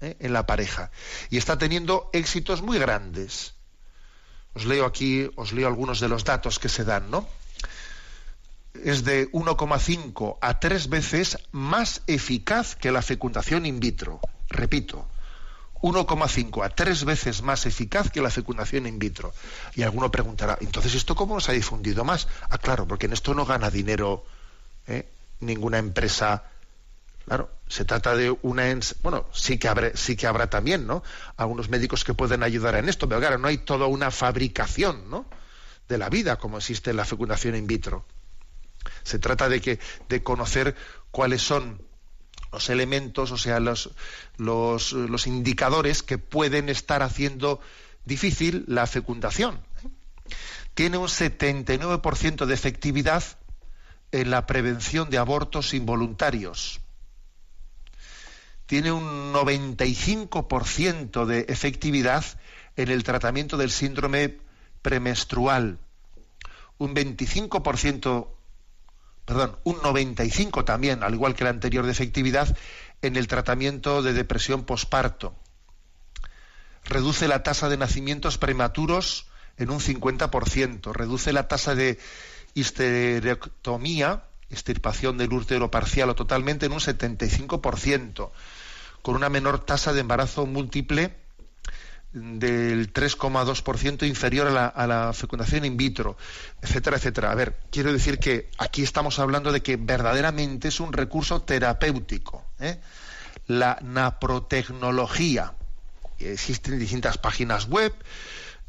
¿eh? en la pareja y está teniendo éxitos muy grandes. Os leo aquí, os leo algunos de los datos que se dan, ¿no? Es de 1,5 a 3 veces más eficaz que la fecundación in vitro. Repito, 1,5 a 3 veces más eficaz que la fecundación in vitro. Y alguno preguntará, entonces ¿esto cómo se ha difundido más? Ah, claro, porque en esto no gana dinero ¿eh? ninguna empresa. Claro, se trata de una... ens- Bueno, sí que, habrá, sí que habrá también, ¿no? Algunos médicos que pueden ayudar en esto, pero claro, no hay toda una fabricación, ¿no? De la vida como existe en la fecundación in vitro. Se trata de que de conocer cuáles son los elementos, o sea, los, los, indicadores que pueden estar haciendo difícil la fecundación. Tiene un 79% de efectividad en la prevención de abortos involuntarios. Tiene un 95% de efectividad en el tratamiento del síndrome premenstrual. Un 25% perdón, un 95 también, al igual que la anterior de efectividad, en el tratamiento de depresión posparto. Reduce la tasa de nacimientos prematuros en un 50%, reduce la tasa de histerectomía, extirpación del útero parcial o totalmente, en un 75%, con una menor tasa de embarazo múltiple del 3,2% inferior a la, a la fecundación in vitro, etcétera, etcétera. A ver, quiero decir que aquí estamos hablando de que verdaderamente es un recurso terapéutico. ¿eh? La naprotecnología. Existen distintas páginas web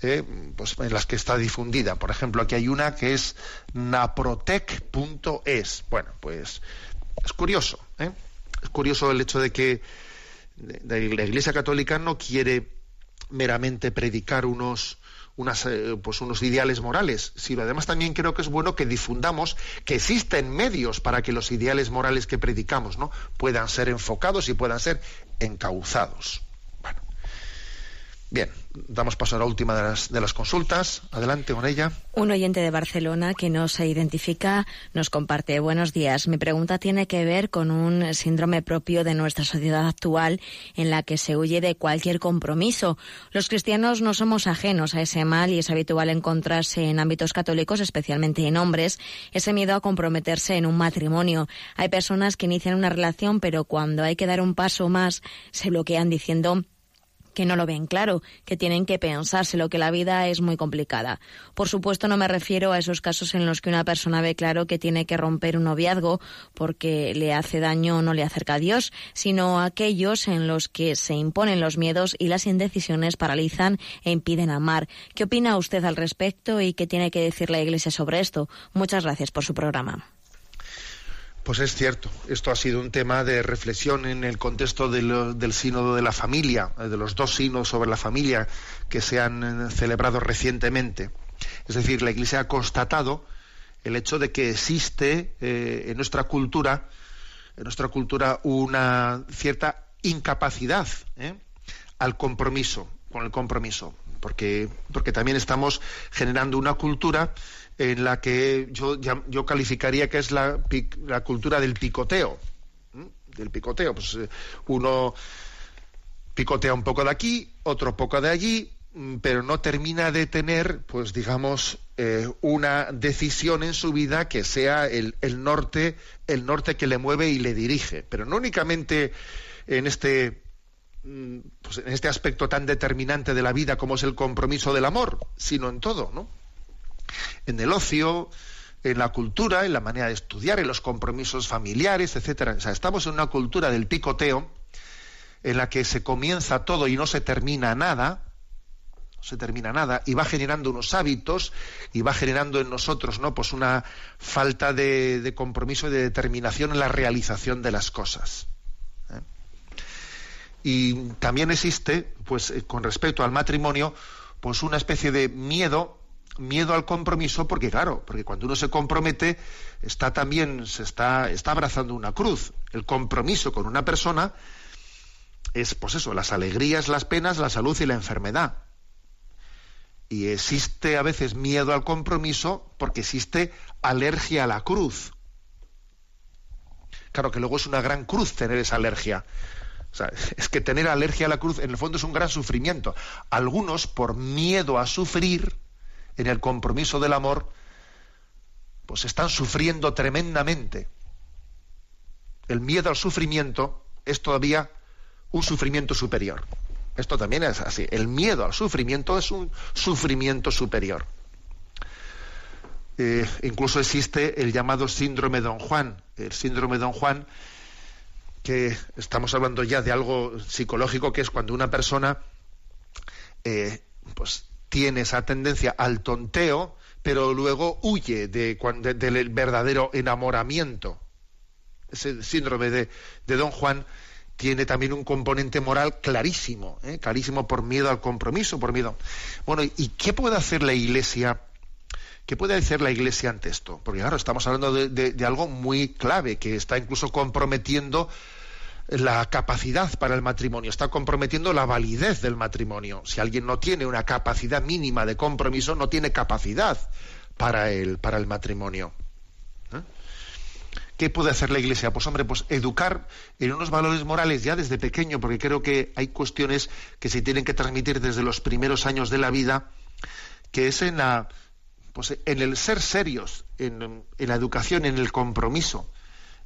eh, pues, en las que está difundida. Por ejemplo, aquí hay una que es naprotec.es. Bueno, pues es curioso. ¿eh? Es curioso el hecho de que la Iglesia Católica no quiere meramente predicar unos unas, eh, pues unos ideales morales, sino además también creo que es bueno que difundamos que existen medios para que los ideales morales que predicamos ¿no? puedan ser enfocados y puedan ser encauzados. Bien, damos paso a la última de las, de las consultas. Adelante con ella. Un oyente de Barcelona que no se identifica nos comparte. Buenos días. Mi pregunta tiene que ver con un síndrome propio de nuestra sociedad actual en la que se huye de cualquier compromiso. Los cristianos no somos ajenos a ese mal y es habitual encontrarse en ámbitos católicos, especialmente en hombres, ese miedo a comprometerse en un matrimonio. Hay personas que inician una relación pero cuando hay que dar un paso más se bloquean diciendo que no lo ven claro, que tienen que pensárselo, que la vida es muy complicada. Por supuesto, no me refiero a esos casos en los que una persona ve claro que tiene que romper un noviazgo porque le hace daño o no le acerca a Dios, sino a aquellos en los que se imponen los miedos y las indecisiones paralizan e impiden amar. ¿Qué opina usted al respecto y qué tiene que decir la Iglesia sobre esto? Muchas gracias por su programa. Pues es cierto, esto ha sido un tema de reflexión en el contexto del sínodo de la familia, eh, de los dos sínodos sobre la familia que se han eh, celebrado recientemente. Es decir, la Iglesia ha constatado el hecho de que existe eh, en nuestra cultura, en nuestra cultura, una cierta incapacidad al compromiso, con el compromiso, porque, porque también estamos generando una cultura en la que yo, yo calificaría que es la, la cultura del picoteo. Del picoteo. Pues eh, uno picotea un poco de aquí, otro poco de allí, mm, pero no termina de tener, pues digamos, eh, una decisión en su vida que sea el, el, norte, el norte que le mueve y le dirige. Pero no únicamente en este, mm, pues en este aspecto tan determinante de la vida como es el compromiso del amor, sino en todo, ¿no? En el ocio, en la cultura, en la manera de estudiar, en los compromisos familiares, etcétera. O sea, estamos en una cultura del picoteo en la que se comienza todo y no se termina nada, no se termina nada, y va generando unos hábitos y va generando en nosotros, ¿no? Pues una falta de, compromiso y de determinación en la realización de las cosas. ¿eh? Y también existe, pues, eh, con respecto al matrimonio, pues una especie de miedo miedo al compromiso porque claro, porque cuando uno se compromete está también se está está abrazando una cruz. El compromiso con una persona es pues eso, las alegrías, las penas, la salud y la enfermedad. Y existe a veces miedo al compromiso porque existe alergia a la cruz. Claro que luego es una gran cruz tener esa alergia. Es que tener alergia a la cruz en el fondo es un gran sufrimiento. Algunos, por miedo a sufrir, en el compromiso del amor, pues están sufriendo tremendamente. El miedo al sufrimiento es todavía un sufrimiento superior. Esto también es así. El miedo al sufrimiento es un sufrimiento superior. Eh, incluso existe el llamado síndrome Don Juan. El síndrome Don Juan, que estamos hablando ya de algo psicológico, que es cuando una persona eh, pues tiene esa tendencia al tonteo, pero luego huye de, del verdadero enamoramiento. Ese síndrome de, Don Juan tiene también un componente moral clarísimo, ¿eh? clarísimo por miedo al compromiso, por miedo. Bueno, ¿y qué puede hacer la Iglesia? ¿Qué puede hacer la Iglesia ante esto? Porque claro, estamos hablando de algo muy clave, que está incluso comprometiendo la capacidad para el matrimonio, está comprometiendo la validez del matrimonio. Si alguien no tiene una capacidad mínima de compromiso, no tiene capacidad para el, para el matrimonio. ¿Eh? ¿Qué puede hacer la Iglesia? Pues hombre, pues educar en unos valores morales ya desde pequeño, porque creo que hay cuestiones que se tienen que transmitir desde los primeros años de la vida, que es en la, pues en el ser serios, en, en la educación, en el compromiso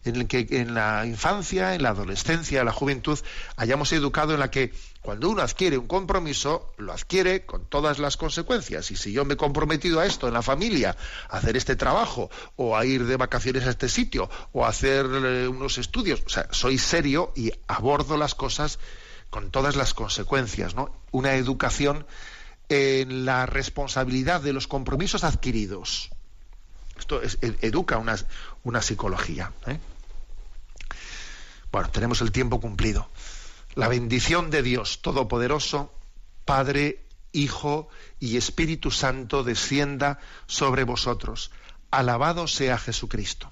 en el que en la infancia, en la adolescencia, en la juventud, hayamos educado en la que cuando uno adquiere un compromiso, lo adquiere con todas las consecuencias. Y si yo me he comprometido a esto en la familia, a hacer este trabajo, o a ir de vacaciones a este sitio, o a hacer eh, unos estudios, o sea, soy serio y abordo las cosas con todas las consecuencias, ¿no? Una educación en la responsabilidad de los compromisos adquiridos. Esto es, educa una, una psicología. ¿eh? Bueno, tenemos el tiempo cumplido. La bendición de Dios Todopoderoso, Padre, Hijo y Espíritu Santo descienda sobre vosotros. Alabado sea Jesucristo.